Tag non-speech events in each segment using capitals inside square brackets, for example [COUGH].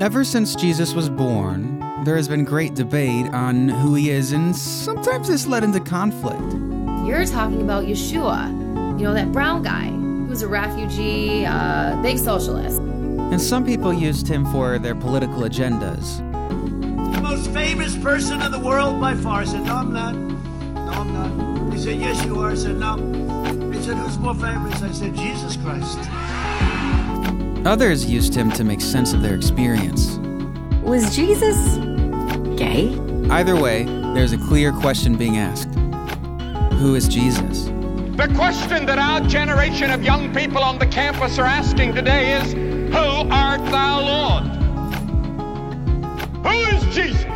Ever since Jesus was born, there has been great debate on who he is, and sometimes this led into conflict. You're talking about Yeshua, you know, that brown guy who's a refugee, uh, big socialist. And some people used him for their political agendas. The most famous person in the world by far. I said, no, I'm not. No, I'm not. He said, yes, you are. I said, no. He said, who's more famous? I said, Jesus Christ. Others used him to make sense of their experience. Was Jesus gay? Either way, there's a clear question being asked Who is Jesus? The question that our generation of young people on the campus are asking today is Who art thou, Lord? Who is Jesus?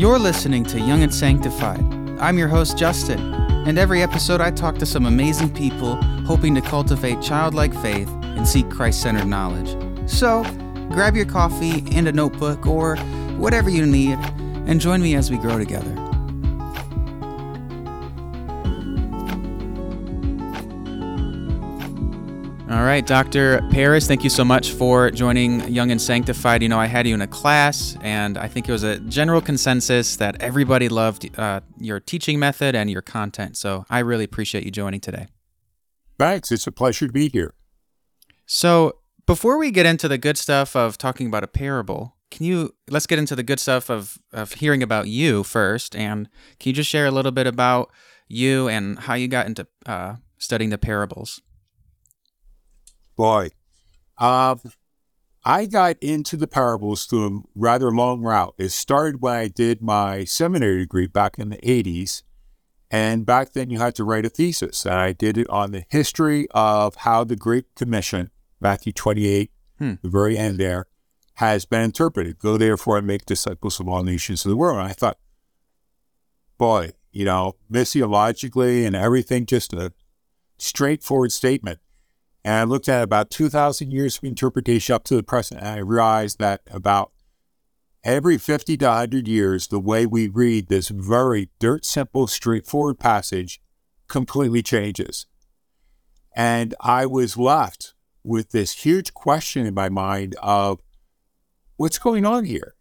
You're listening to Young and Sanctified. I'm your host, Justin, and every episode I talk to some amazing people hoping to cultivate childlike faith and seek Christ centered knowledge. So, grab your coffee and a notebook or whatever you need and join me as we grow together. All right, Dr. Parris, thank you so much for joining Young and Sanctified. You know, I had you in a class, and I think it was a general consensus that everybody loved uh, your teaching method and your content. So I really appreciate you joining today. Thanks. It's a pleasure to be here. So, before we get into the good stuff of talking about a parable, can you let's get into the good stuff of of hearing about you first and can you just share a little bit about you and how you got into uh, studying the parables? Boy, um, I got into the parables through a rather long route. It started when I did my seminary degree back in the 80s. And back then you had to write a thesis. And I did it on the history of how the Great Commission Matthew 28, hmm. the very end there, has been interpreted. Go therefore and make disciples of all nations of the world. And I thought, boy, you know, missiologically and everything, just a straightforward statement. And I looked at about 2,000 years of interpretation up to the present, and I realized that about every 50 to 100 years, the way we read this very dirt simple, straightforward passage completely changes. And I was left with this huge question in my mind of what's going on here?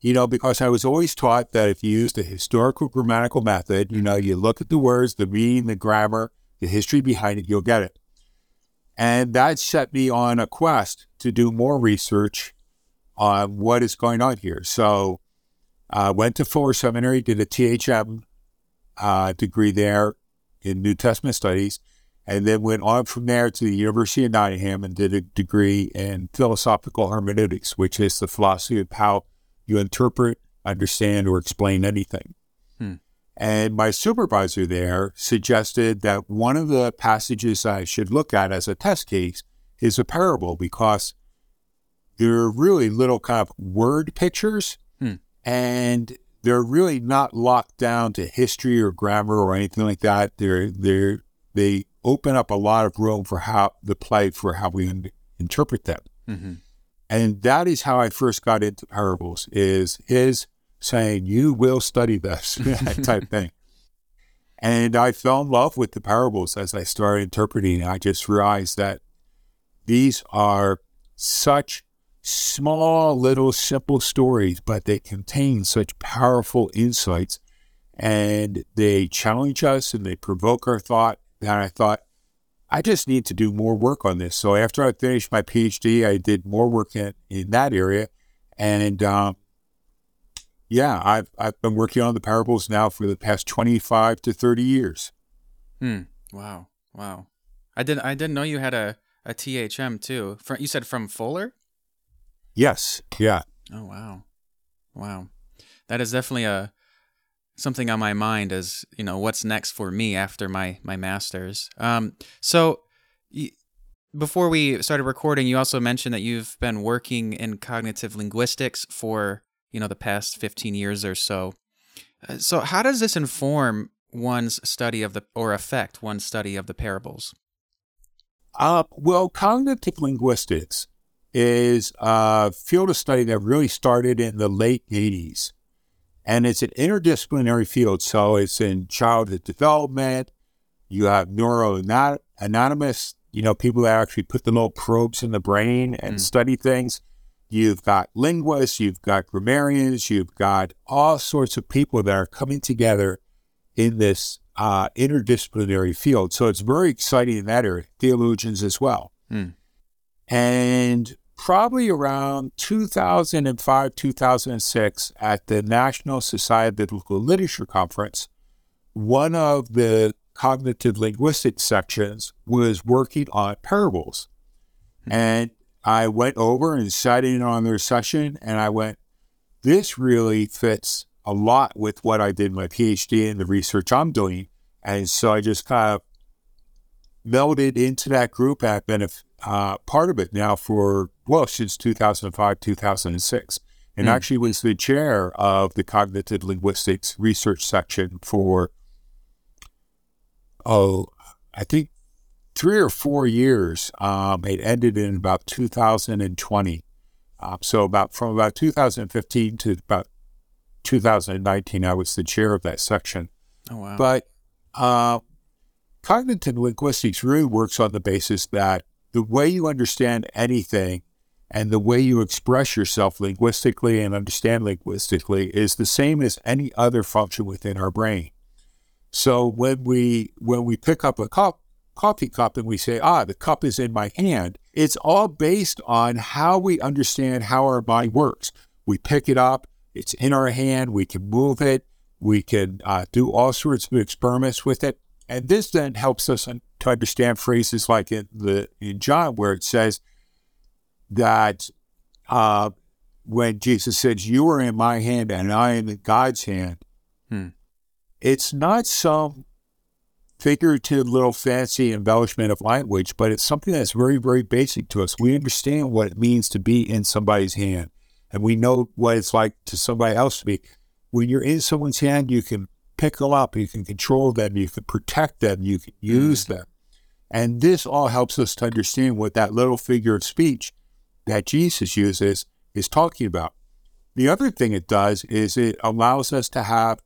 You know, because I was always taught that if you use the historical grammatical method, you know, you look at the words, the meaning, the grammar, the history behind it, you'll get it. And that set me on a quest to do more research on what is going on here. So I uh, went to Fuller Seminary, did a THM uh, degree there in New Testament studies, and then went on from there to the University of Nottingham and did a degree in philosophical hermeneutics, which is the philosophy of how you interpret, understand, or explain anything. Hmm. And my supervisor there suggested that one of the passages I should look at as a test case is a parable because they're really little kind of word pictures hmm. and they're really not locked down to history or grammar or anything like that. They're, they're, they open up a lot of room for how the play for how we un- interpret them. Mm-hmm. And that is how I first got into parables is his saying, you will study this [LAUGHS] type [LAUGHS] thing. And I fell in love with the parables as I started interpreting. I just realized that these are such small, little, simple stories, but they contain such powerful insights and they challenge us and they provoke our thought and I thought, I just need to do more work on this. So after I finished my PhD, I did more work in, in that area. And um, yeah, I've, I've been working on the parables now for the past 25 to 30 years. Hmm. Wow. Wow. I didn't, I didn't know you had a, a THM too. you said from Fuller? Yes. Yeah. Oh, wow. Wow. That is definitely a, something on my mind as you know what's next for me after my my masters. Um, so y- before we started recording, you also mentioned that you've been working in cognitive linguistics for you know the past fifteen years or so. Uh, so how does this inform one's study of the or affect one's study of the parables? Uh, well, cognitive linguistics is a field of study that really started in the late 80s. And it's an interdisciplinary field. So it's in childhood development. You have neuroanatomists, you know, people that actually put the little probes in the brain and mm. study things. you've got linguists, you've got grammarians, you've got all sorts of people that are coming together in this uh, interdisciplinary field. So it's very exciting in that area, theologians as well. Hmm. And probably around 2005, 2006, at the National Society of Biblical Literature Conference, one of the cognitive linguistics sections was working on parables. Hmm. And I went over and sat in on their session, and I went, this really fits a lot with what I did my PhD and the research I'm doing. And so I just kind of melded into that group. I've been a uh, part of it now for, well, since 2005, 2006, and Hmm. actually was the chair of the cognitive linguistics research section for, oh, I think three or four years. Um, it ended in about 2020. Um, so about from about 2015 to about 2019, I was the chair of that section. Oh wow. But uh, cognitive linguistics really works on the basis that the way you understand anything and the way you express yourself linguistically and understand linguistically is the same as any other function within our brain. So when we when we pick up a cup, coffee cup and we say, ah, the cup is in my hand, it's all based on how we understand how our mind works. We pick it up, it's in our hand, we can move it, we can uh, do all sorts of experiments with it. And this then helps us to understand phrases like in the in John where it says that uh, when Jesus says, "You are in my hand and I am in God's hand," Hmm. it's not some figurative little fancy embellishment of language, but it's something that's very, very basic to us. We understand what it means to be in somebody's hand, and we know what it's like to somebody else to be. When you're in someone's hand, you can pick them up, you can control them, you can protect them, you can use them. And this all helps us to understand what that little figure of speech that Jesus uses is talking about. The other thing it does is it allows us to have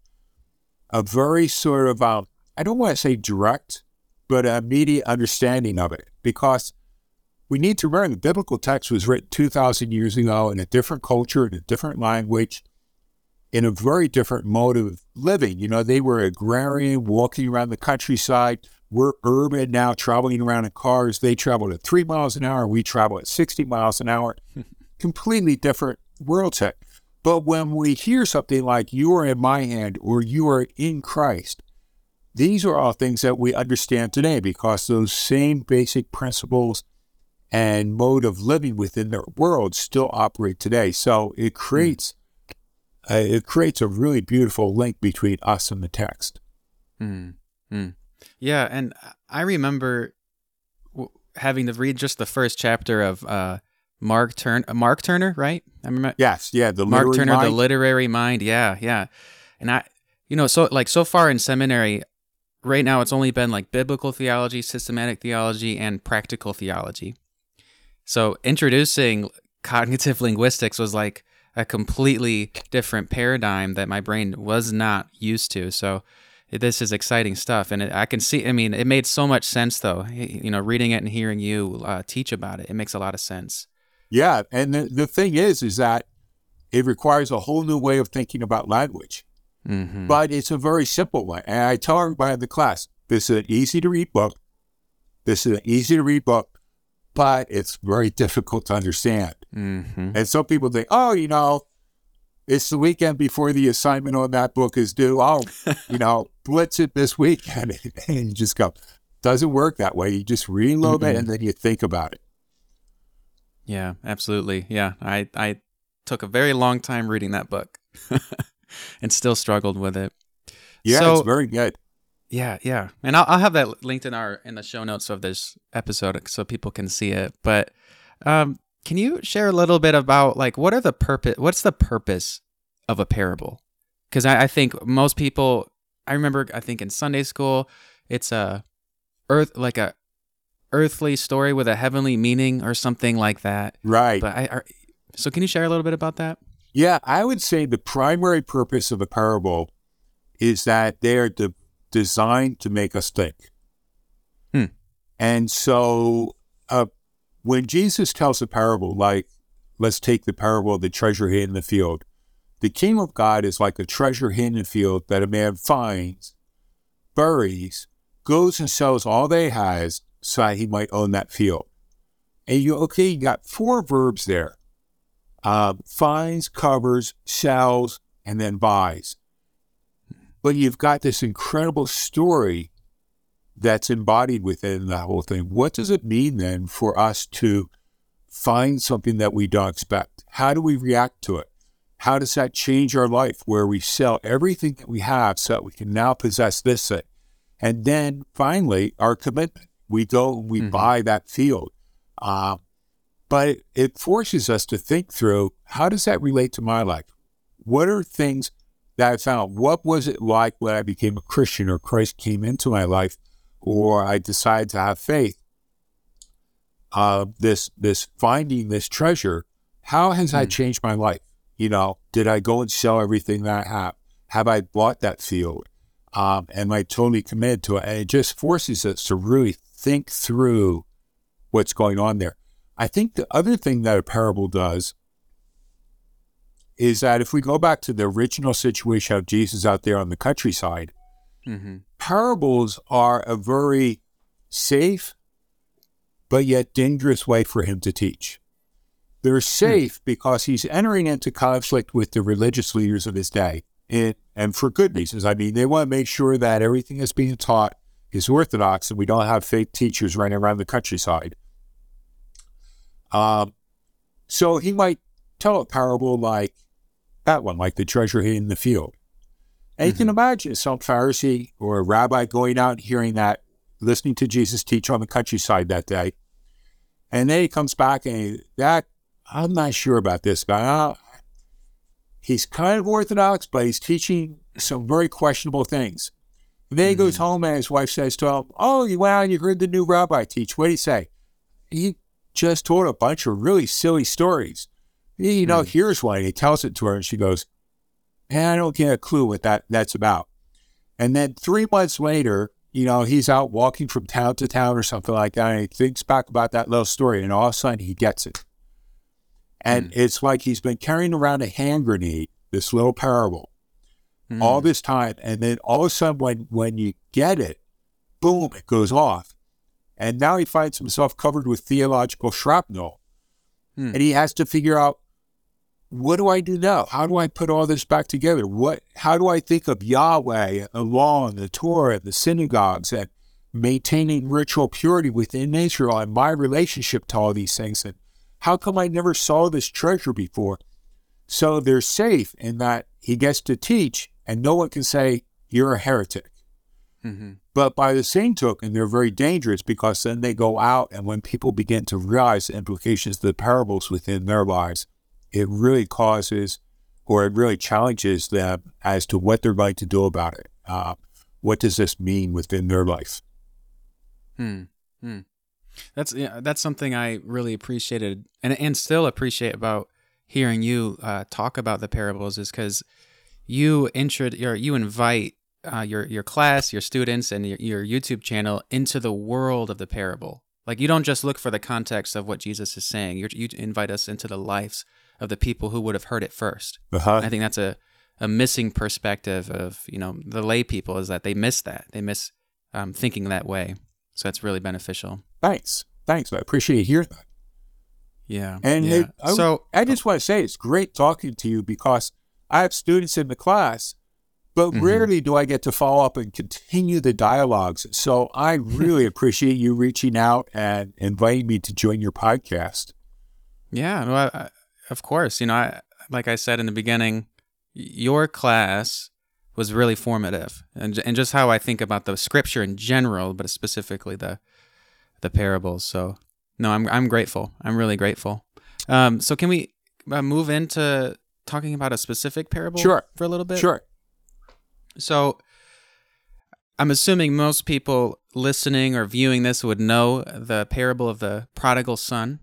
a very sort of, um, I don't want to say direct, but immediate understanding of it because we need to remember the biblical text was written 2,000 years ago in a different culture, in a different language, in a very different mode of living. You know, they were agrarian, walking around the countryside. We're urban now, traveling around in cars. They traveled at three miles an hour. We travel at 60 miles an hour. [LAUGHS] Completely different world set. But when we hear something like, you are in my hand or you are in Christ, these are all things that we understand today because those same basic principles and mode of living within their world still operate today. So it hmm. creates uh, it creates a really beautiful link between us and the text. Mm, mm. Yeah, and I remember w- having to read just the first chapter of uh, Mark Turn Mark Turner, right? I remember Yes, yeah, the Mark Turner, the literary mind. Yeah, yeah. And I, you know, so like so far in seminary, right now it's only been like biblical theology, systematic theology, and practical theology. So introducing cognitive [LAUGHS] linguistics was like a completely different paradigm that my brain was not used to. So this is exciting stuff, and it, I can see. I mean, it made so much sense though. You know, reading it and hearing you uh, teach about it, it makes a lot of sense. Yeah, and the, the thing is, is that it requires a whole new way of thinking about language, hmm but it's a very simple one. And I tell everybody in the class, this is an easy to read book. This is an easy to read book, but it's very difficult to understand. hmm And some people think, oh, you know, it's the weekend before the assignment on that book is due. I'll, [LAUGHS] you know, blitz it this weekend. [LAUGHS] and you just go, doesn't work that way. You just read a little bit and then you think about it. Yeah, absolutely. Yeah, I I took a very long time reading that book, [LAUGHS] and still struggled with it. Yeah, So- it's very good. Yeah, yeah, and I'll, I'll have that linked in our in the show notes of this episode so people can see it. But um, can you share a little bit about like what are the purpose? What's the purpose of a parable? Because I, I think most people, I remember, I think in Sunday school, it's a earth like a earthly story with a heavenly meaning or something like that. Right. But I, are, so can you share a little bit about that? Yeah, I would say the primary purpose of a parable is that they are de- designed to make us think. Hmm. And so uh, when Jesus tells a parable, like let's take the parable of the treasure hidden in the field. The kingdom of God is like a treasure hidden in the field that a man finds, buries, goes and sells all that he has so that he might own that field. And you, okay, you got four verbs there uh, finds, covers, sells, and then buys. But you've got this incredible story that's embodied within the whole thing. What does it mean then for us to find something that we don't expect? How do we react to it? How does that change our life where we sell everything that we have so that we can now possess this thing? And then finally, our commitment. We go and we Mhm. buy that field. Uh, but it forces us to think through how does that relate to my life? What are things that I found? What was it like when I became a Christian or Christ came into my life or I decided to have faith? Uh, this this finding this treasure, how has that changed my life? You know, did I go and sell everything that I have? Have I bought that field? Um, am I totally committed to it? And it just forces us to really think through what's going on there. I think the other thing that a parable does is that if we go back to the original situation of Jesus out there on the countryside, Mm-hmm. parables are a very safe but yet dangerous way for him to teach. They're safe because he's entering into conflict with the religious leaders of his day, and, and for good reasons. I mean, they want to make sure that everything that's being taught is orthodox and we don't have fake teachers running around the countryside. Um, so he might tell a parable like that one, like the treasure hidden in the field. And you can imagine some Pharisee or a rabbi going out and hearing that, listening to Jesus teach on the countryside that day. And then he comes back and he, that, I'm not sure about this guy. Uh, he's kind of orthodox, but he's teaching some very questionable things. And then he goes home and his wife says to him, Oh, you went out and you heard the new rabbi teach. What did he say? He just told a bunch of really silly stories. You know, hmm. here's one. He tells it to her and she goes, and I don't get a clue what that that's about. And then three months later, you know, he's out walking from town to town or something like that, and he thinks back about that little story, and all of a sudden he gets it. And hmm. it's like he's been carrying around a hand grenade, this little parable, all hmm. this time, and then all of a sudden when when you get it, boom, it goes off. And now he finds himself covered with theological shrapnel. And he has to figure out what do I do now? How do I put all this back together? What how do I think of Yahweh the law and the Torah and the synagogues and maintaining ritual purity within Israel and my relationship to all these things? And how come I never saw this treasure before? So they're safe in that he gets to teach and no one can say you're a heretic. Mm-hmm. But by the same token, they're very dangerous because then they go out, and when people begin to realize the implications of the parables within their lives, it really causes or it really challenges them as to what they're going to do about it. Uh, what does this mean within their life? Hmm. Hmm. That's yeah, that's something I really appreciated and and still appreciate about hearing you uh, talk about the parables is because you intro you invite uh, your your class, your students, and your, your YouTube channel into the world of the parable. Like you don't just look for the context of what Jesus is saying. You're, you invite us into the lives of the people who would have heard it first. Uh-huh. I think that's a, a missing perspective of you know the lay people is that they miss that they miss um, thinking that way. So that's really beneficial. Thanks. Thanks. I appreciate you hearing that. Yeah. And yeah. I, so I just want to say it's great talking to you because I have students in the class, but Mhm. rarely do I get to follow up and continue the dialogues. So I [LAUGHS] really appreciate you reaching out and inviting me to join your podcast. yeah, no, I, of course. You know, I, like I said in the beginning, your class was really formative, and and just how I think about the scripture in general, but specifically the the parables. So no, I'm I'm grateful. I'm really grateful. Um, so can we uh, move into talking about a specific parable Sure. for a little bit? Sure. So I'm assuming most people listening or viewing this would know the parable of the prodigal son.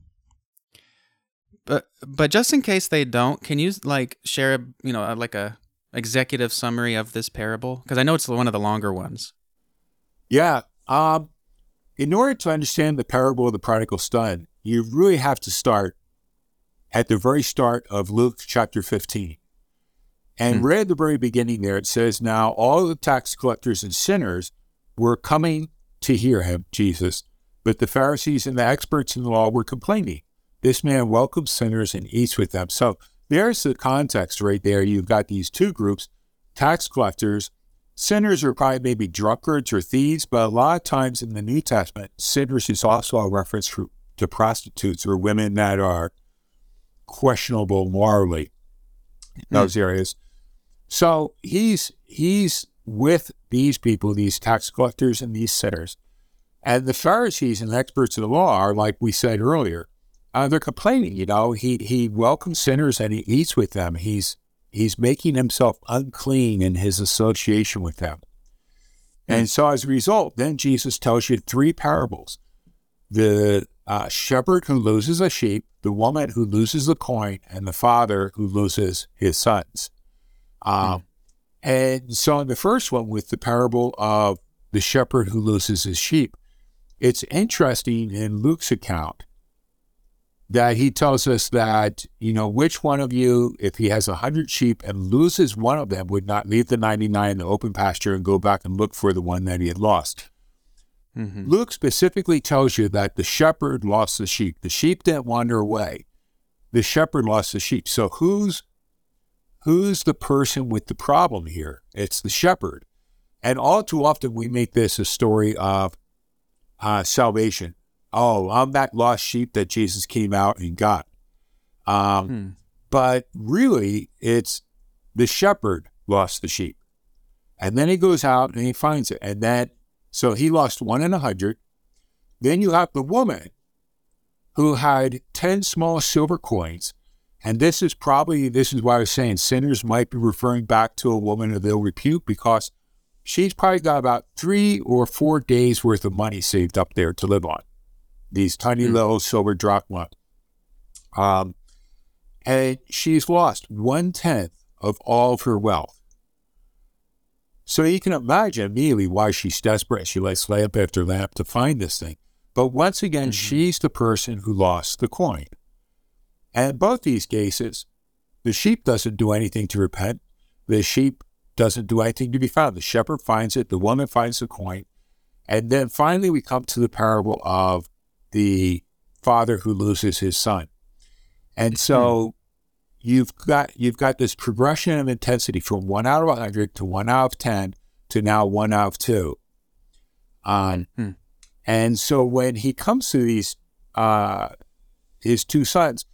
But but just in case they don't, can you like share you know like a executive summary of this parable because I know it's one of the longer ones. Yeah. Um, in order to understand the parable of the prodigal son, you really have to start at the very start of Luke chapter 15. And right at the very beginning there, it says, Now all the tax collectors and sinners were coming to hear him, Jesus, but the Pharisees and the experts in the law were complaining. This man welcomes sinners and eats with them. So there's the context right there. You've got these two groups tax collectors. Sinners are probably maybe drunkards or thieves, but a lot of times in the New Testament, sinners is also a reference for, to prostitutes or women that are questionable morally in those hmm. areas. So he's he's with these people, these tax collectors and these sinners. And the Pharisees and experts of the law are, like we said earlier, uh, they're complaining. You know, he he welcomes sinners and he eats with them. He's he's making himself unclean in his association with them. And so, as a result, then Jesus tells you three parables: the uh, shepherd who loses a sheep, the woman who loses the coin, and the father who loses his sons. Um, And so, in the first one, with the parable of the shepherd who loses his sheep, it's interesting in Luke's account that he tells us that, you know, which one of you, if he has a hundred sheep and loses one of them, would not leave the 99 in the open pasture and go back and look for the one that he had lost. Luke specifically tells you that the shepherd lost the sheep. The sheep didn't wander away. The shepherd lost the sheep. So who's who's the person with the problem here? It's the shepherd. And all too often we make this a story of uh, salvation. Oh, I'm that lost sheep that Jesus came out and got. Um, But really, it's the shepherd lost the sheep. And then he goes out and he finds it. And then, so he lost one in a hundred. Then you have the woman who had 10 small silver coins. And this is probably, this is why I was saying sinners might be referring back to a woman of ill repute because she's probably got about three or four days worth of money saved up there to live on. These tiny little silver drachma. Um, and she's lost one tenth of all of her wealth. So you can imagine immediately why she's desperate. She lights lamp after lamp to find this thing. But once again, she's the person who lost the coin. And in both these cases, the sheep doesn't do anything to repent. The sheep doesn't do anything to be found. The shepherd finds it, the woman finds the coin. And then finally, we come to the parable of the father who loses his son. And so you've got you've got this progression of intensity from one out of hundred to one out of ten to now one out of two. Um, and so when he comes to these uh, his two sons,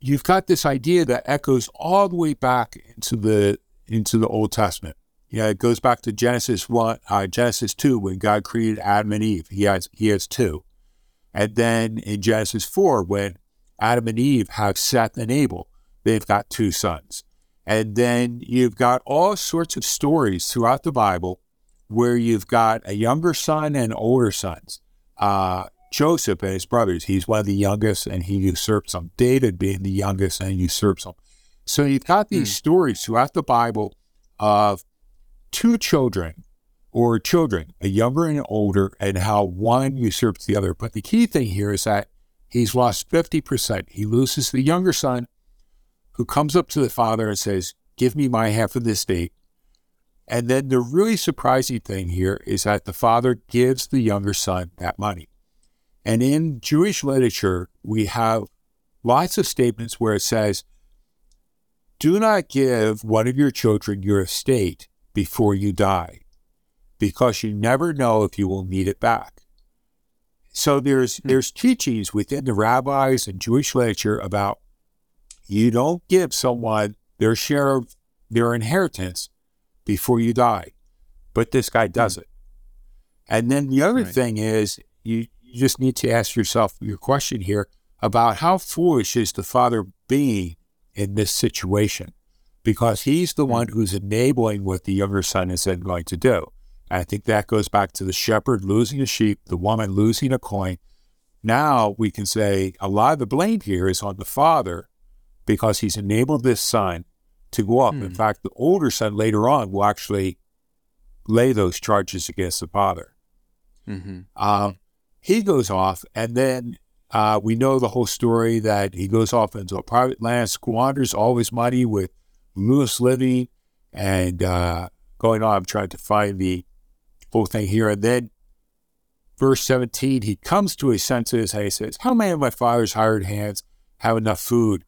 you've got this idea that echoes all the way back into the into the Old Testament. Yeah, it goes back to Genesis one, uh, Genesis two, when God created Adam and Eve. He has he has two, and then in Genesis four, when Adam and Eve have Seth and Abel, they've got two sons, and then you've got all sorts of stories throughout the Bible where you've got a younger son and older sons. Uh, Joseph and his brothers, he's one of the youngest, and he usurps them. David being the youngest and usurps them. So you've got these stories throughout the Bible of two children or children, a younger and an older, and how one usurps the other. But the key thing here is that he's lost 50%. He loses the younger son who comes up to the father and says, Give me my half of the estate. And then the really surprising thing here is that the father gives the younger son that money. And in Jewish literature, we have lots of statements where it says, Do not give one of your children your estate before you die, because you never know if you will need it back. So there's hmm. there's teachings within the rabbis and Jewish literature about you don't give someone their share of their inheritance before you die. But this guy hmm. does it. And then the other Right. thing is you, you just need to ask yourself your question here about how foolish is the father being in this situation? Because he's the one who's enabling what the younger son is then going to do. And I think that goes back to the shepherd losing a sheep, the woman losing a coin. Now we can say a lot of the blame here is on the father because he's enabled this son to go up. In fact, the older son later on will actually lay those charges against the father. Mm-hmm. Um, he goes off, and then Uh, we know the whole story that he goes off into a private land, squanders all his money with loose living and uh, going on. I'm trying to find the full thing here. And then, verse 17, he comes to his senses and he says, How many of my father's hired hands have enough food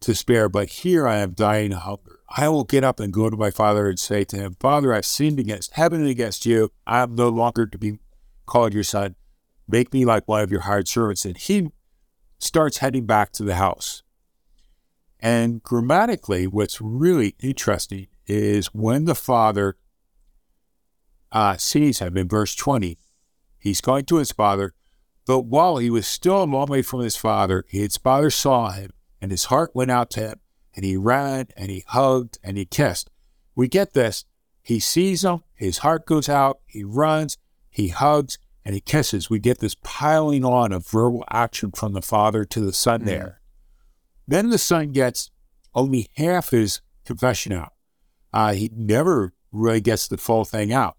to spare? But here I am dying of hunger. I will get up and go to my father and say to him, Father, I've sinned against heaven and against you. I am no longer to be called your son. Make me like one of your hired servants. And he starts heading back to the house. And grammatically, what's really interesting is when the father uh, sees him in verse 20, he's going to his father, but while he was still a long way from his father, his father saw him, and his heart went out to him, and he ran, and he hugged, and he kissed. We get this. He sees him, his heart goes out, he runs, he hugs, and he kisses. We get this piling on of verbal action from the father to the son mm. there. Then the son gets only half his confession out. Uh, he never really gets the full thing out.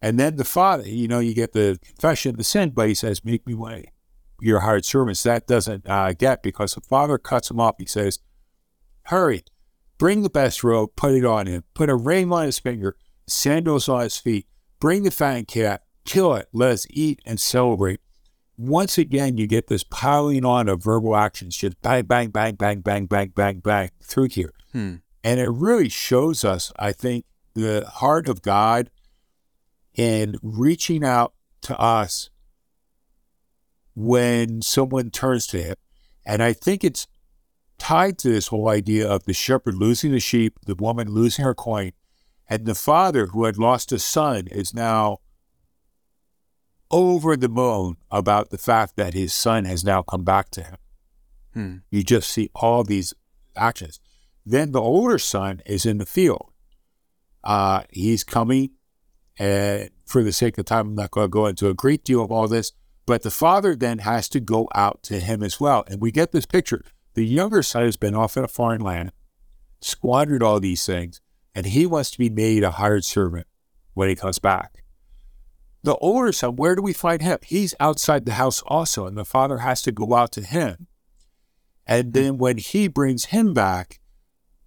And then the father, you know, you get the confession of the sin, but he says, Make me one your hired servants. That doesn't uh, get because the father cuts him off. He says, Hurry, bring the best robe, put it on him, put a ring on his finger, sandals on his feet, bring the fattened calf, kill it, let us eat and celebrate. Once again, you get this piling on of verbal actions, just bang, bang, bang, bang, bang, bang, bang, bang through here. Hmm. And it really shows us, I think, the heart of God in reaching out to us when someone turns to Him. And I think it's tied to this whole idea of the shepherd losing the sheep, the woman losing her coin, and the father who had lost a son is now over the moon about the fact that his son has now come back to him. Hmm. You just see all these actions. Then the older son is in the field. Uh, he's coming, and for the sake of time, I'm not going to go into a great deal of all this. But the father then has to go out to him as well. And we get this picture. The younger son has been off in a foreign land, squandered all these things, and he wants to be made a hired servant when he comes back. The older son, where do we find him? He's outside the house also, and the father has to go out to him. And then when he brings him back,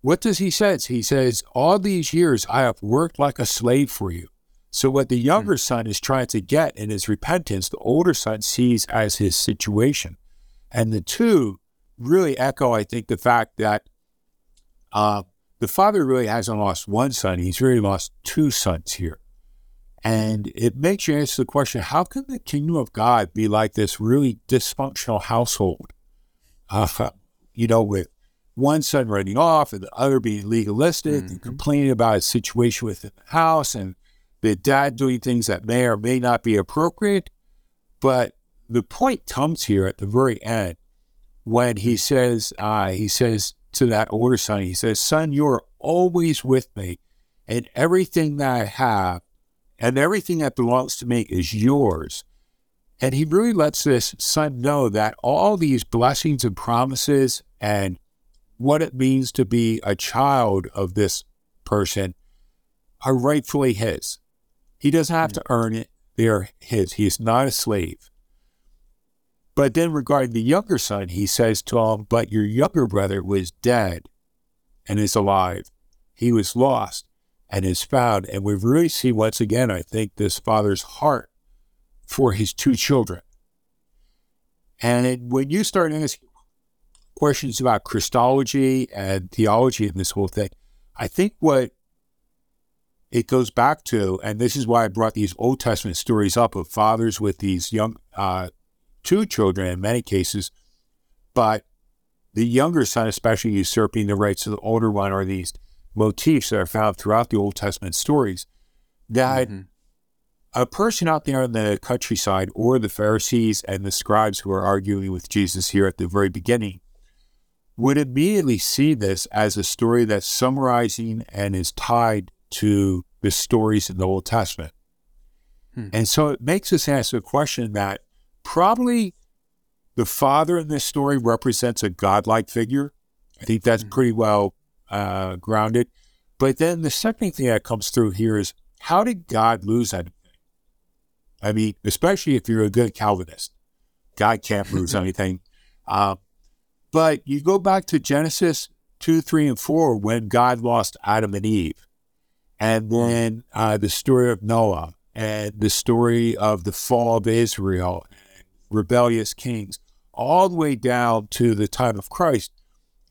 what does he say? He says, All these years I have worked like a slave for you. So what the younger son is trying to get in his repentance, the older son sees as his situation. And the two really echo, I think, the fact that uh, the father really hasn't lost one son, he's really lost two sons here. And it makes you answer the question how can the kingdom of God be like this really dysfunctional household? Uh, you know, with one son running off and the other being legalistic mm-hmm. and complaining about his situation within the house and the dad doing things that may or may not be appropriate. But the point comes here at the very end when he says, uh, he says to that older son, he says, Son, you're always with me, and everything that I have and everything that belongs to me is yours. And he really lets this son know that all these blessings and promises and what it means to be a child of this person are rightfully his. He doesn't have to earn it, they are his. He is not a slave. But then regarding the younger son, he says to him, But your younger brother was dead and is alive. He was lost and is found. And we really see once again, I think, this father's heart for his two children. And it, when you start asking questions about Christology and theology and this whole thing, I think what it goes back to, and this is why I brought these Old Testament stories up of fathers with these young, uh, two children in many cases, but the younger son, especially usurping the rights of the older one, are these motifs that are found throughout the Old Testament stories that mm-hmm. a person out there in the countryside or the Pharisees and the scribes who are arguing with Jesus here at the very beginning would immediately see this as a story that's summarizing and is tied to the stories in the Old Testament. Hmm. And so it makes us ask a question that probably the father in this story represents a godlike figure. I think that's hmm. pretty well uh, grounded. But then the second thing that comes through here is how did God lose anything? I mean, especially if you're a good Calvinist. God can't lose [LAUGHS] anything. Uh, but you go back to Genesis 2, 3, and 4 when God lost Adam and Eve. And then uh, the story of Noah and the story of the fall of Israel, and rebellious kings, all the way down to the time of Christ.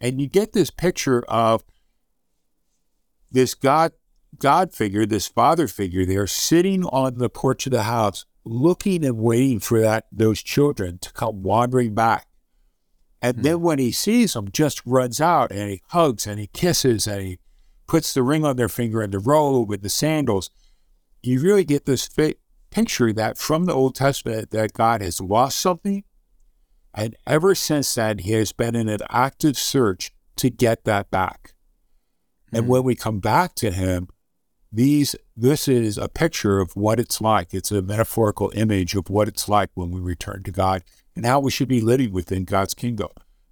And you get this picture of this God God figure, this father figure there, sitting on the porch of the house, looking and waiting for that those children to come wandering back. And mm. then when he sees them, just runs out and he hugs and he kisses and he puts the ring on their finger and the robe and the sandals. You really get this fi- picture that from the Old Testament that God has lost something, and ever since then he has been in an active search to get that back. Mm. And hmm. when we come back to him, these this is a picture of what it's like. It's a metaphorical image of what it's like when we return to God and how we should be living within God's kingdom.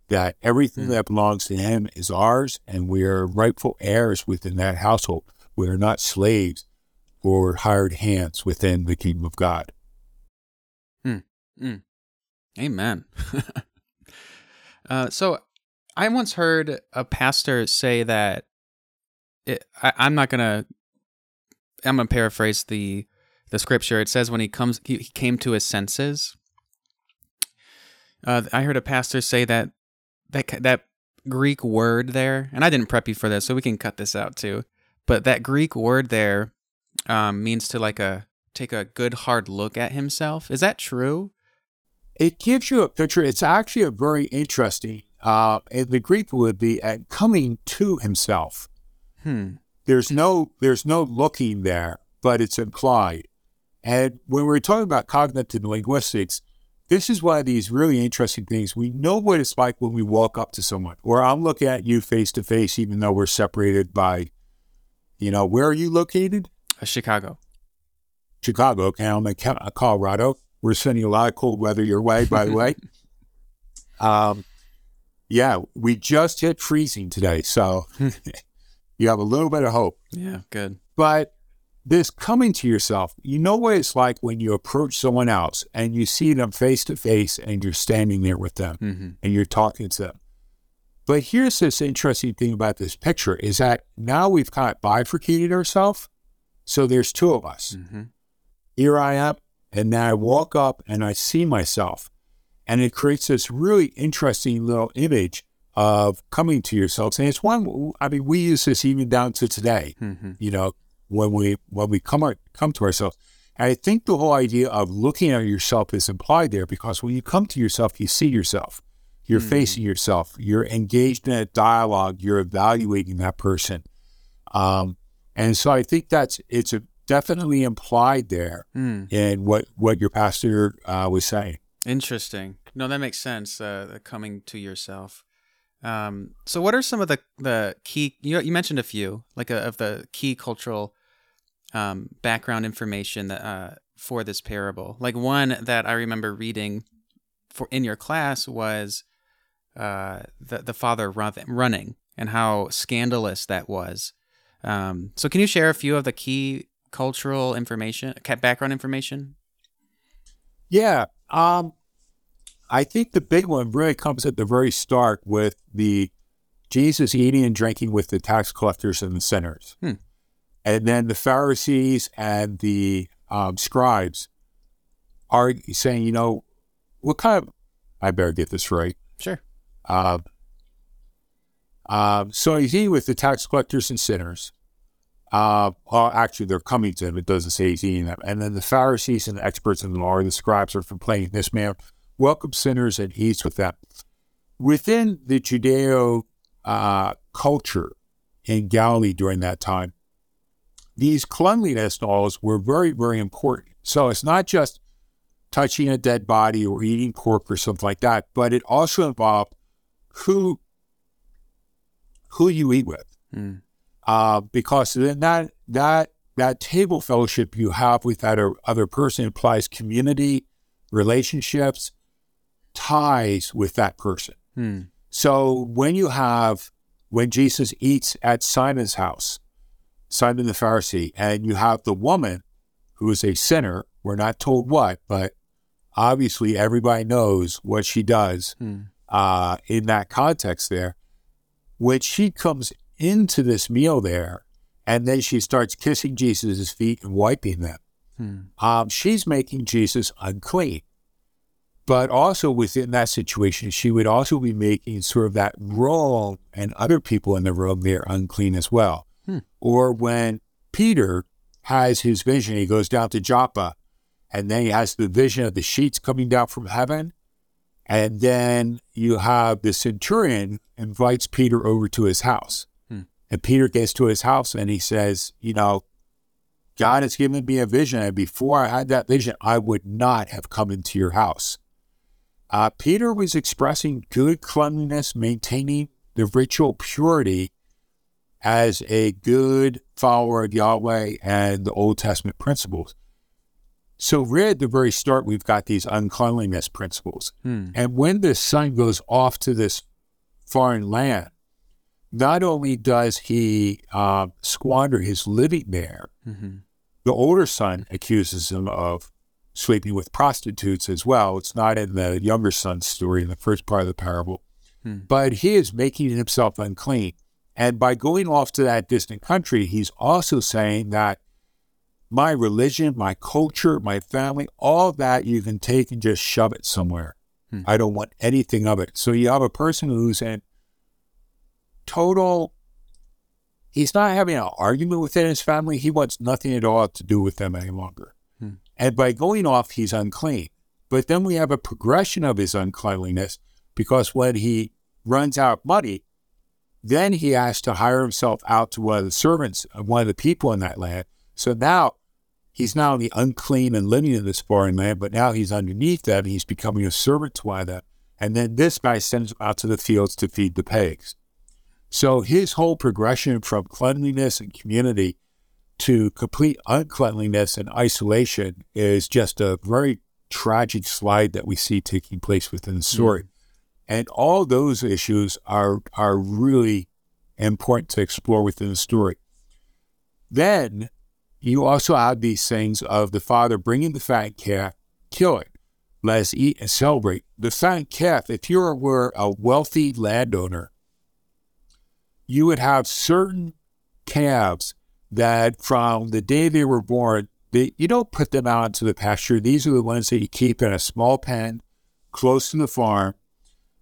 That everything mm. that belongs to Him is ours, and we are rightful heirs within that household. We are not slaves or hired hands within the kingdom of God. Mm. Amen. [LAUGHS] uh, so, I once heard a pastor say that it, I, I'm not to I'm gonna paraphrase the the scripture. It says when he comes, he, he came to his senses. Uh, I heard a pastor say that that that Greek word there, and I didn't prep you for this, so we can cut this out too. But that Greek word there um, means to like a take a good hard look at himself. Is that true? It gives you a picture. It's actually a very interesting. Uh, the Greek would be at coming to himself. Hmm. There's no there's no looking there, but it's implied. And when we're talking about cognitive linguistics, this is one of these really interesting things. We know what it's like when we walk up to someone, or I'm looking at you face to face, even though we're separated by, you know, where are you located? Uh, Chicago. Chicago. Okay, I'm in Colorado. We're sending a lot of cold weather your way, by the way. [LAUGHS] Um, yeah, we just hit freezing today, so [LAUGHS] you have a little bit of hope. Yeah, good. But this coming to yourself, you know what it's like when you approach someone else and you see them face to face and you're standing there with them mm-hmm. and you're talking to them. But here's this interesting thing about this picture is that now we've kind of bifurcated ourselves. So there's two of us. Mm-hmm. Here I am, and then I walk up and I see myself. And it creates this really interesting little image of coming to yourself. And it's one, I mean, we use this even down to today, mm-hmm. you know, when we, when we come, our, come to ourselves. And I think the whole idea of looking at yourself is implied there because when you come to yourself, you see yourself. You're mm-hmm. facing yourself. You're engaged in a dialogue. You're evaluating that person. Um, and so I think that's it's a, definitely implied there mm. in what what your pastor uh, was saying. Interesting. No, that makes sense. Uh, coming to yourself. Um, so, what are some of the the key? You you mentioned a few, like a, uh, of the key cultural um, background information that uh, for this parable. Like one that I remember reading for in your class was uh, the the father run, running and how scandalous that was. Um, so, can you share a few of the key cultural information, background information? Yeah. Um, I think the big one really comes at the very start with the Jesus eating and drinking with the tax collectors and the sinners. Hmm. And then the Pharisees and the um, scribes are saying, you know, what kind of, I better get this right. Sure. Uh, uh, so he's eating with the tax collectors and sinners. Uh, well, actually, they're coming to him. It doesn't say he's eating them. And then the Pharisees and the experts in the law, the scribes, are complaining, this man welcomes sinners and eats with them. Within the Judeo uh, culture in Galilee during that time, these cleanliness laws were very, very important. So it's not just touching a dead body or eating pork or something like that, but it also involved who who you eat with, mm. Uh, because then that that that table fellowship you have with that other person implies community, relationships, ties with that person. Hmm. So when you have, when Jesus eats at Simon's house, Simon the Pharisee, and you have the woman who is a sinner, we're not told what, but obviously everybody knows what she does Hmm. uh, in that context there. When she comes into this meal there, and then she starts kissing Jesus' feet and wiping them, Hmm. um, she's making Jesus unclean. But also within that situation, she would also be making sort of that role and other people in the room there unclean as well. Hmm. Or when Peter has his vision, he goes down to Joppa, and then he has the vision of the sheets coming down from heaven. And then you have the centurion invites Peter over to his house. And Peter gets to his house and he says, You know, God has given me a vision. And before I had that vision, I would not have come into your house. Uh, Peter was expressing good cleanliness, maintaining the ritual purity as a good follower of Yahweh and the Old Testament principles. So, right at the very start, we've got these uncleanliness principles. Hmm. And when the son goes off to this foreign land, not only does he uh, squander his living there, Mhm. the older son accuses him of sleeping with prostitutes as well. It's not in the younger son's story in the first part of the parable, Hmm. but he is making himself unclean. And by going off to that distant country, he's also saying that my religion, my culture, my family, all that you can take and just shove it somewhere. Hmm. I don't want anything of it. So you have a person who's in total he's not having an argument within his family. He wants nothing at all to do with them any longer. Hmm. And by going off, he's unclean. But then we have a progression of his uncleanliness because when he runs out of money, then he has to hire himself out to one of the servants, of one of the people in that land. So now he's not only unclean and living in this foreign land, but now he's underneath them. He's becoming a servant to one of them. And then this guy sends him out to the fields to feed the pigs. So his whole progression from cleanliness and community to complete uncleanliness and isolation is just a very tragic slide that we see taking place within the story. Mm-hmm. And all those issues are are really important to explore within the story. Then you also have these things of the father bringing the fat calf, kill it, let us eat and celebrate. The fat calf, if you were a wealthy landowner, you would have certain calves that from the day they were born, they, you don't put them out into the pasture. These are the ones that you keep in a small pen close to the farm.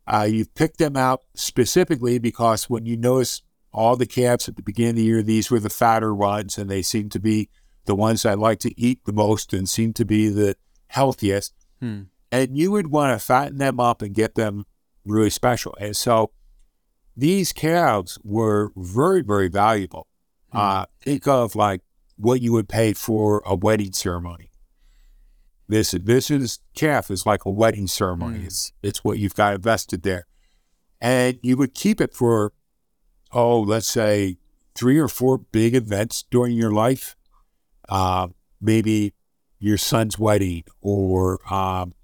Uh, you pick them out specifically because when you notice all the calves at the beginning of the year, these were the fatter ones, and they seem to be the ones that like to eat the most and seem to be the healthiest. Hmm. And you would want to fatten them up and get them really special. And so these calves were very, very valuable. Uh, think of like what you would pay for a wedding ceremony. This this is calf is like a wedding ceremony. Mm. It's it's what you've got invested there, and you would keep it for oh, let's say three or four big events during your life. Uh, maybe your son's wedding, or um,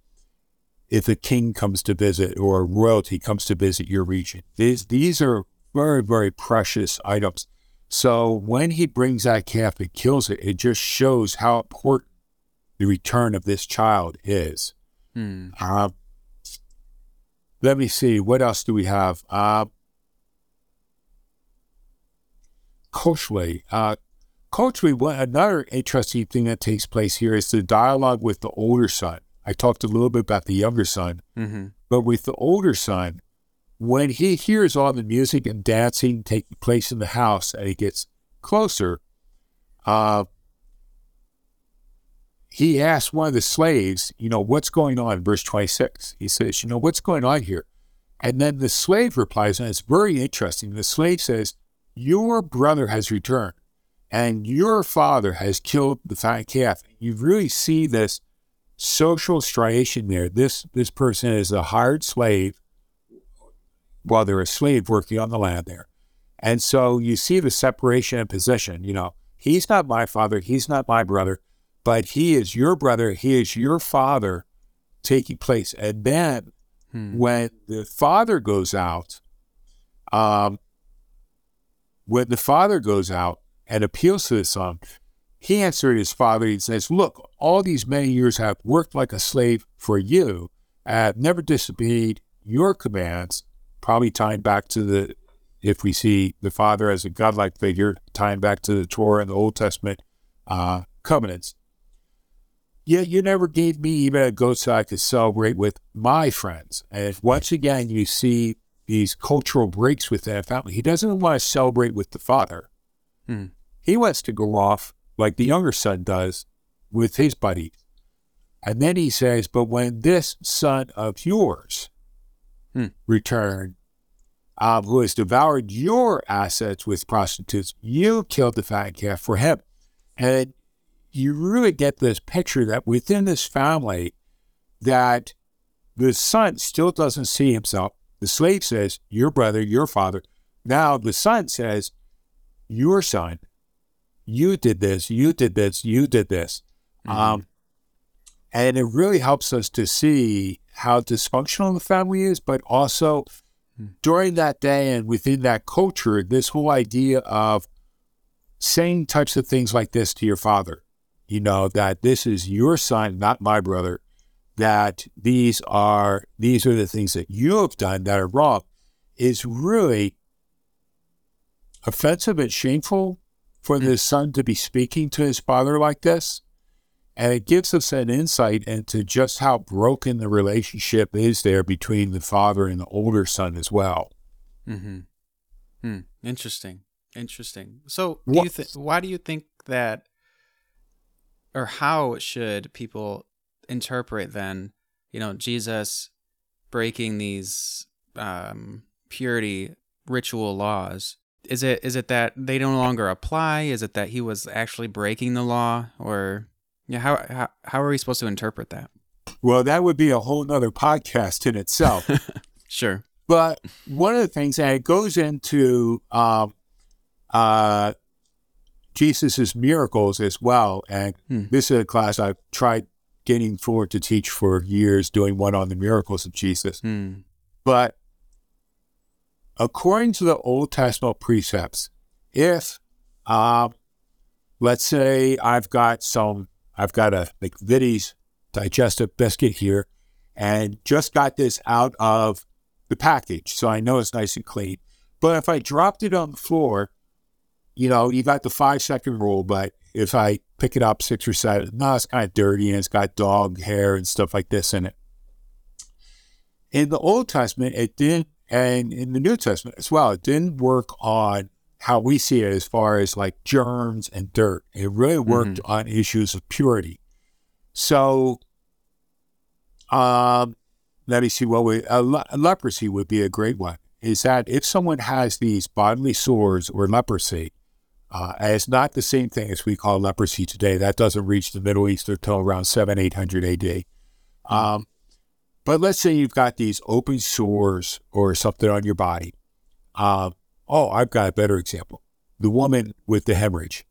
if a king comes to visit, or royalty comes to visit your region. These these are very very precious items. So when he brings that calf and kills it, it just shows how important the return of this child is. Hmm. Uh, let me see. What else do we have? Uh, culturally, uh, what, another interesting thing that takes place here is the dialogue with the older son. I talked a little bit about the younger son, Mm-hmm. but with the older son, when he hears all the music and dancing taking place in the house and he gets closer, uh, he asks one of the slaves, you know, what's going on? Verse 26. He says, you know, what's going on here? And then the slave replies, and it's very interesting. The slave says, Your brother has returned, and your father has killed the fat calf. You really see this social striation there. This this person is a hired slave while they're a slave working on the land there. And so you see the separation of position. You know, he's not my father, he's not my brother, but he is your brother, he is your father taking place. And then Hmm. when the father goes out, um, when the father goes out and appeals to the son, he answered his father. He says, Look, all these many years I have worked like a slave for you. I have never disobeyed your commands, probably tying back to the, if we see the father as a godlike figure, tying back to the Torah and the Old Testament uh, covenants. Yet you never gave me even a goat so I could celebrate with my friends. And once again, you see these cultural breaks within a family. He doesn't want to celebrate with the father. Hmm. He wants to go off like the younger son does with his buddies. And then he says, But when this son of yours Hmm. returned, um, who has devoured your assets with prostitutes, you killed the fat calf for him. And you really get this picture that within this family, that the son still doesn't see himself. The slave says, Your brother, your father. Now the son says, Your son, you did this, you did this, you did this. Um, and it really helps us to see how dysfunctional the family is, but also during that day and within that culture, this whole idea of saying types of things like this to your father, you know, that this is your son, not my brother, that these are these are the things that you have done that are wrong, is really offensive and shameful for the son to be speaking to his father like this. And it gives us an insight into just how broken the relationship is there between the father and the older son as well. Mm-hmm. Hmm. Interesting. Interesting. So, do th- why do you think that, or how should people interpret then? You know, Jesus breaking these um, purity ritual laws. Is it is it that they no longer apply? Is it that he was actually breaking the law, or yeah? How how how are we supposed to interpret that? Well, that would be a whole nother podcast in itself. [LAUGHS] Sure. But one of the things, and it goes into um, uh, Jesus's miracles as well. And Hmm. this is a class I've tried getting forward to teach for years, doing one on the miracles of Jesus. Hmm. But according to the Old Testament precepts, if, um, let's say I've got some, I've got a McVitie's digestive biscuit here, and just got this out of the package, so I know it's nice and clean. But if I dropped it on the floor, you know, you got the five second rule, but if I pick it up six or seven, no, it's kind of dirty and it's got dog hair and stuff like this in it. In the Old Testament, it didn't, and in the New Testament as well, it didn't work on how we see it as far as like germs and dirt. It really worked on issues of purity. So, um, let me see what we, uh, le- leprosy would be a great one. Is that if someone has these bodily sores or leprosy, uh, it's not the same thing as we call leprosy today. That doesn't reach the Middle East until around 7, 800 AD. Um, but let's say you've got these open sores or something on your body. Um, oh, I've got a better example. The woman with the hemorrhage.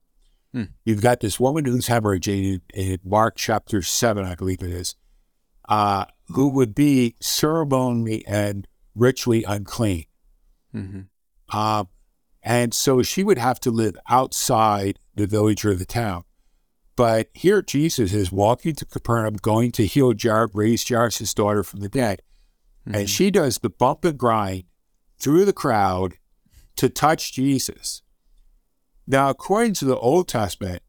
Hmm. You've got this woman who's hemorrhaging in Mark chapter 7, I believe it is, uh, who would be ceremonially and ritually unclean. Mm-hmm. Um, and so she would have to live outside the village or the town. But here Jesus is walking to Capernaum, going to heal Jairus, raise Jairus' daughter from the dead. And hmm. she does the bump and grind through the crowd to touch Jesus. Now, according to the Old Testament,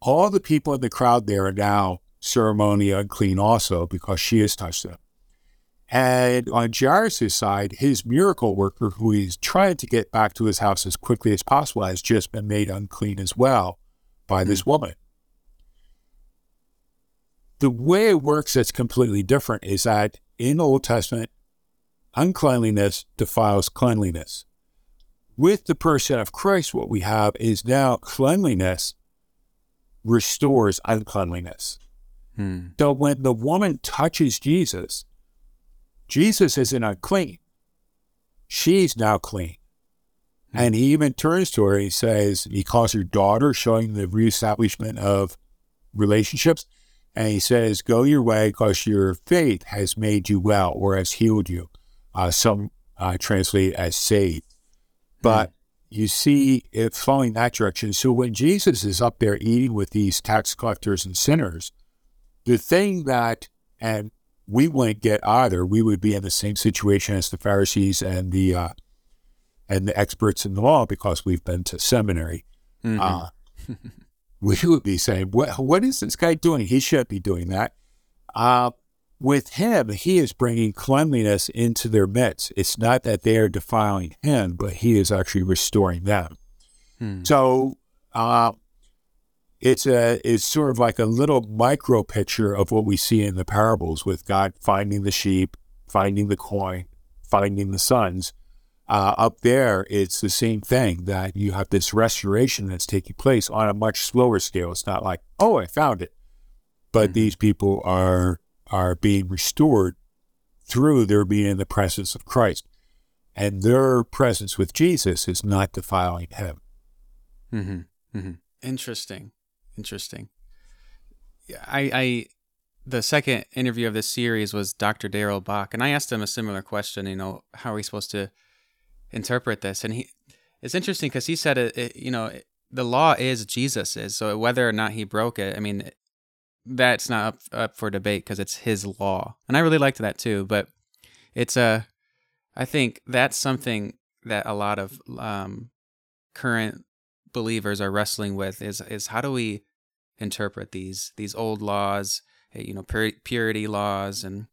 all the people in the crowd there are now ceremonially unclean also because she has touched them. And on Jairus' side, his miracle worker, who he's trying to get back to his house as quickly as possible, has just been made unclean as well by this hmm. woman. The way it works that's completely different is that in the Old Testament, uncleanliness defiles cleanliness. With the person of Christ, what we have is now cleanliness restores uncleanliness. Hmm. So when the woman touches Jesus, Jesus isn't unclean. She's now clean. And he even turns to her and he says, he calls her daughter, showing the reestablishment of relationships. And he says, Go your way because your faith has made you well or has healed you. Uh, some uh, translate it as saved. But you see it flowing that direction. So when Jesus is up there eating with these tax collectors and sinners, the thing that, and we wouldn't get either, we would be in the same situation as the Pharisees and the uh, and the experts in the law because we've been to seminary. Mhm. [LAUGHS] We [LAUGHS] would be saying, what, what is this guy doing? He shouldn't be doing that. Uh, with him, he is bringing cleanliness into their midst. It's not that they are defiling him, but he is actually restoring them. Hmm. So uh, it's a it's sort of like a little micro picture of what we see in the parables with God finding the sheep, finding the coin, finding the sons. Uh, up there, it's the same thing that you have this restoration that's taking place on a much slower scale. It's not like, oh, I found it, but Mhm. these people are are being restored through their being in the presence of Christ, and their presence with Jesus is not defiling him. Mm-hmm. Mm-hmm. Interesting. Interesting. I, I, the second interview of this series was Dr. Darrell Bock, and I asked him a similar question. You know, how are we supposed to interpret this? And he, it's interesting because he said it, it. You know, it, the law is Jesus's, so whether or not he broke it, I mean, that's not up, up for debate because it's his law, and I really liked that too. But it's a, I think that's something that a lot of um, current believers are wrestling with is is how do we interpret these these old laws, eh, you know, pur- purity laws and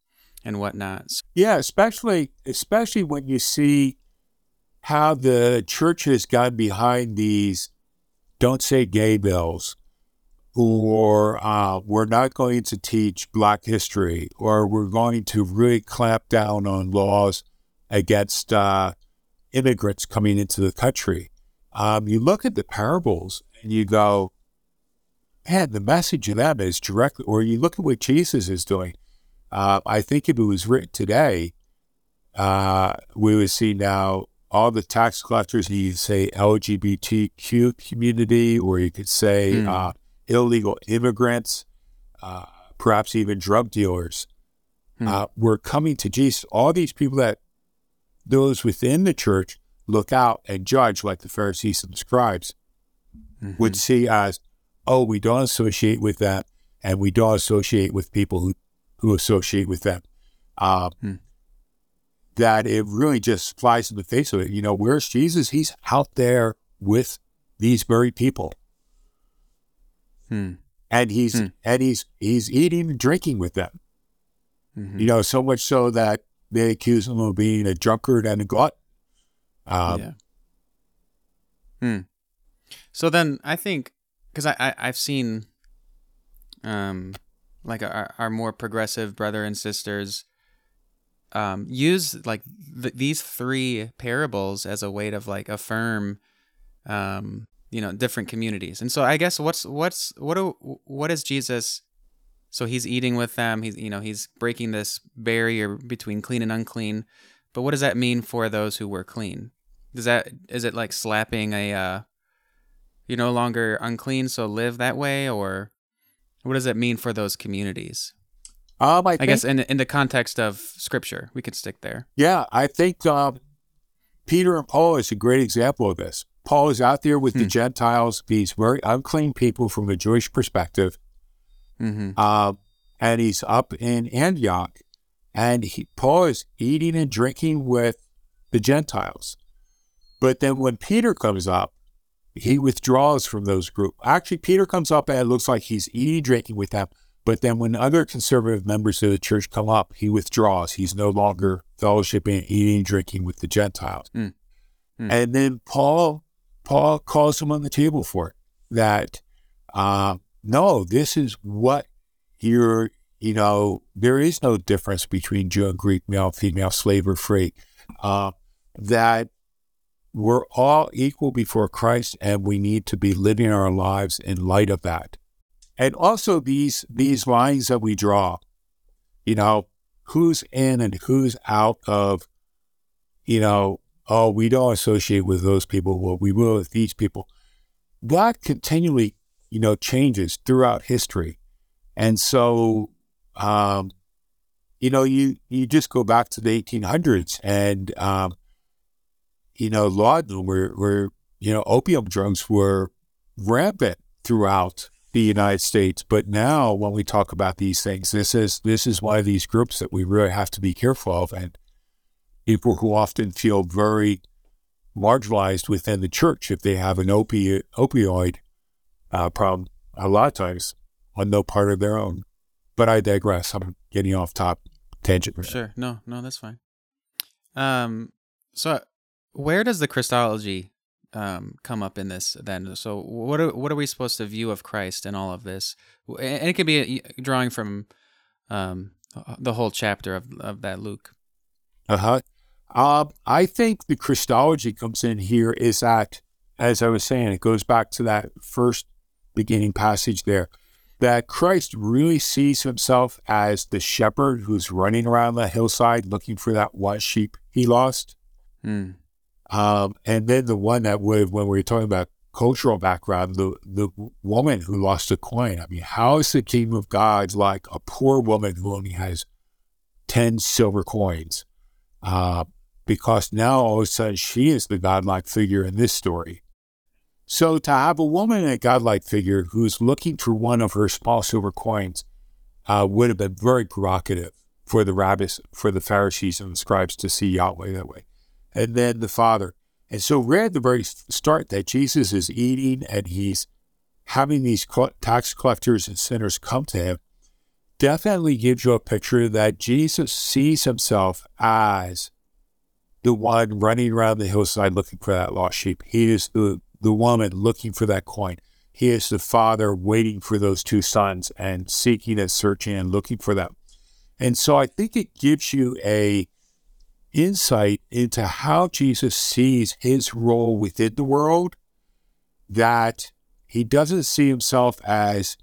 and whatnot. Yeah, especially especially when you see how the church has gone behind these "don't say gay" bills, or uh, we're not going to teach Black history, or we're going to really clamp down on laws against uh, immigrants coming into the country. Um, you look at the parables and you go, man, the message of them is directly, or you look at what Jesus is doing. Uh, I think if it was written today, uh, we would see now all the tax collectors, you could say LGBTQ community, or you could say Hmm. uh, illegal immigrants, uh, perhaps even drug dealers, Hmm. uh, were coming to Jesus. All these people that those within the church look out and judge, like the Pharisees and the scribes, would see as, oh, we don't associate with that, and we don't associate with people who, who associate with them. Um, Hmm. That it really just flies in the face of it. You know, where's Jesus? He's out there with these very people, Hmm. and he's Hmm. and he's he's eating and drinking with them. Mhm. You know, so much so that they accuse him of being a drunkard and a glutton. Um, yeah. Hmm. So then I think because I, I I've seen um like our our more progressive brother and sisters um use like th- these three parables as a way to like affirm um you know different communities. And so I guess what's what's what do what is Jesus so he's eating with them he's you know he's breaking this barrier between clean and unclean but what does that mean for those who were clean? Does that is it like slapping a uh you're no longer unclean so live that way or what does it mean for those communities um, I, i think, guess in in the context of scripture we could stick there Yeah, I think um, Peter and Paul is a great example of this. Paul is out there with the Hmm. Gentiles, these very unclean people from a Jewish perspective, mm-hmm um, and he's up in Antioch, and he, Paul is eating and drinking with the Gentiles. But then when Peter comes up, he withdraws from those group. Actually, Peter comes up and it looks like he's eating, drinking with them. But then when other conservative members of the church come up, he withdraws. He's no longer fellowshipping, eating, drinking with the Gentiles. Mm. Mm. And then Paul, Paul calls him on the table for it. That uh, no, this is what you're. You know, there is no difference between Jew and Greek, male, female, slave or free. Uh, that we're all equal before Christ, and we need to be living our lives in light of that. And also these these lines that we draw, you know, who's in and who's out of, you know, oh, we don't associate with those people, well, we will with these people. That continually, you know, changes throughout history. And so um, you know, you you just go back to the 1800s, and um, you know, laudanum were were you know, opium drugs were rampant throughout the United States. But now, when we talk about these things, this is this is one of these groups that we really have to be careful of, and people who often feel very marginalized within the church if they have an opi- opioid uh, problem. A lot of times, on no part of their own. But I digress. I'm getting off top tangent. For sure. No, no, that's fine. Um, so where does the Christology um, come up in this then? So what are, what are we supposed to view of Christ in all of this? And it could be a, drawing from um, the whole chapter of, of that Luke. Uh-huh. Uh, I think the Christology comes in here is that, as I was saying, it goes back to that first beginning passage there, that Christ really sees himself as the shepherd who's running around the hillside looking for that one sheep he lost. Mm. Um, and then the one that would, when we were talking about cultural background, the, the woman who lost a coin. I mean, how is the kingdom of God like a poor woman who only has 10 silver coins? Uh, because now all of a sudden she is the godlike figure in this story. So to have a woman, a godlike figure, who's looking for one of her small silver coins uh, would have been very provocative for the rabbis, for the Pharisees and the scribes to see Yahweh that way and then the Father. And so, right at the very start, that Jesus is eating and he's having these tax collectors and sinners come to him definitely gives you a picture that Jesus sees himself as the one running around the hillside looking for that lost sheep. He is the, the woman looking for that coin. He is the father waiting for those two sons and seeking and searching and looking for them. And so I think it gives you a insight into how Jesus sees his role within the world, that he doesn't see himself as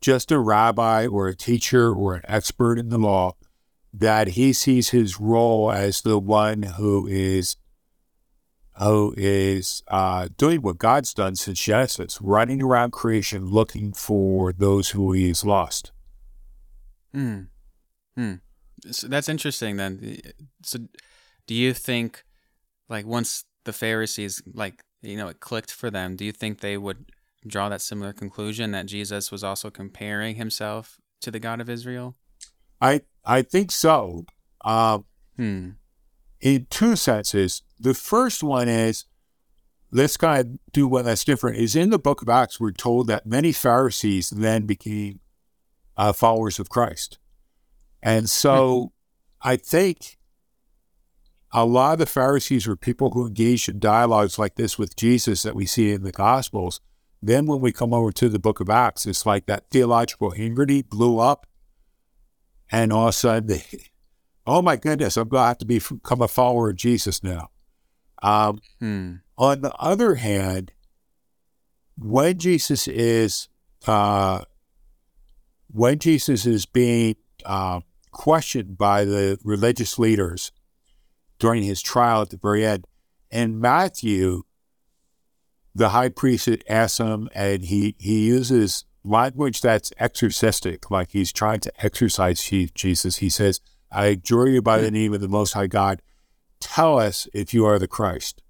just a rabbi or a teacher or an expert in the law, that he sees his role as the one who is who is uh, doing what God's done since Genesis, running around creation looking for those who he has lost. Hmm. Hmm. So that's interesting then. So do you think like once the Pharisees like you know it clicked for them, do you think they would draw that similar conclusion that Jesus was also comparing himself to the God of Israel? I I think so. Um, hmm. In two senses. The first one is let's kind of do one that's different. Is in the book of Acts, we're told that many Pharisees then became uh, followers of Christ. And so I think a lot of the Pharisees were people who engaged in dialogues like this with Jesus that we see in the Gospels. Then when we come over to the book of Acts, it's like that theological integrity blew up. And all of a sudden, they, [LAUGHS] oh my goodness, I'm going to have to become a follower of Jesus now. Um, hmm. On the other hand, when Jesus is uh, when Jesus is being uh, questioned by the religious leaders during his trial at the very end. And Matthew, the high priest, asks him, and he, he uses language that's exorcistic, like he's trying to exorcise Jesus. He says, I adjure you by the name of the Most High God, tell us if you are the Christ.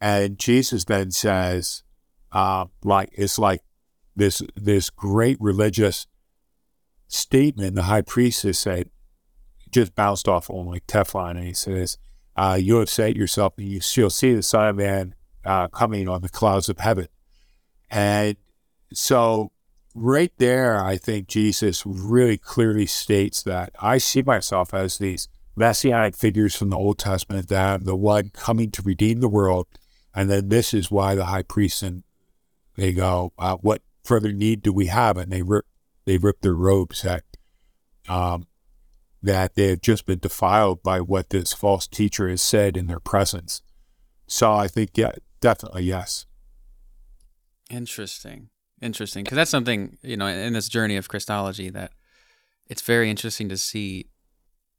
And Jesus then says, uh, like it's like this this great religious statement the high priestess said just bounced off on like Teflon, and he says, uh, "You have said yourself, and you shall see the Son of Man uh, coming on the clouds of heaven." And so, right there, I think Jesus really clearly states that I see myself as these messianic figures from the Old Testament, that I'm the one coming to redeem the world, and then this is why the high priest and they go, uh, "What further need do we have?" And they they rip their robes that um, that they have just been defiled by what this false teacher has said in their presence. So I think, yeah, definitely yes. Interesting, interesting, because that's something you know in this journey of Christology that it's very interesting to see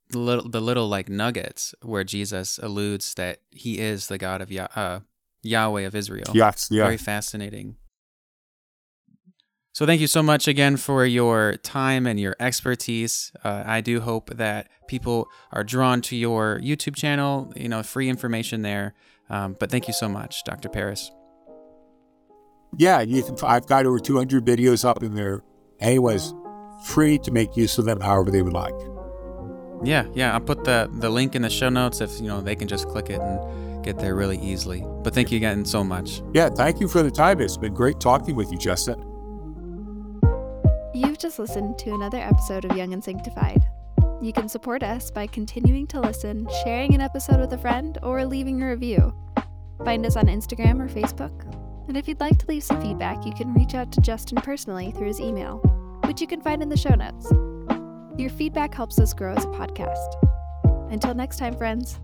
the little the little like nuggets where Jesus alludes that he is the God of Yah- uh, Yahweh of Israel. Yes, yeah. Very fascinating. So thank you so much again for your time and your expertise. Uh, I do hope that people are drawn to your YouTube channel. You know, free information there. Um, but thank you so much, Dr. Parris. Yeah, you can, I've got over 200 videos up in there. Anyone's free to make use of them however they would like. Yeah, yeah. I'll put the the link in the show notes if you know they can just click it and get there really easily. But thank you again so much. Yeah, thank you for the time. It's been great talking with you, Justin. You've just listened to another episode of Young and Sanctified. You can support us by continuing to listen, sharing an episode with a friend, or leaving a review. Find us on Instagram or Facebook. And if you'd like to leave some feedback, you can reach out to Justin personally through his email, which you can find in the show notes. Your feedback helps us grow as a podcast. Until next time, friends.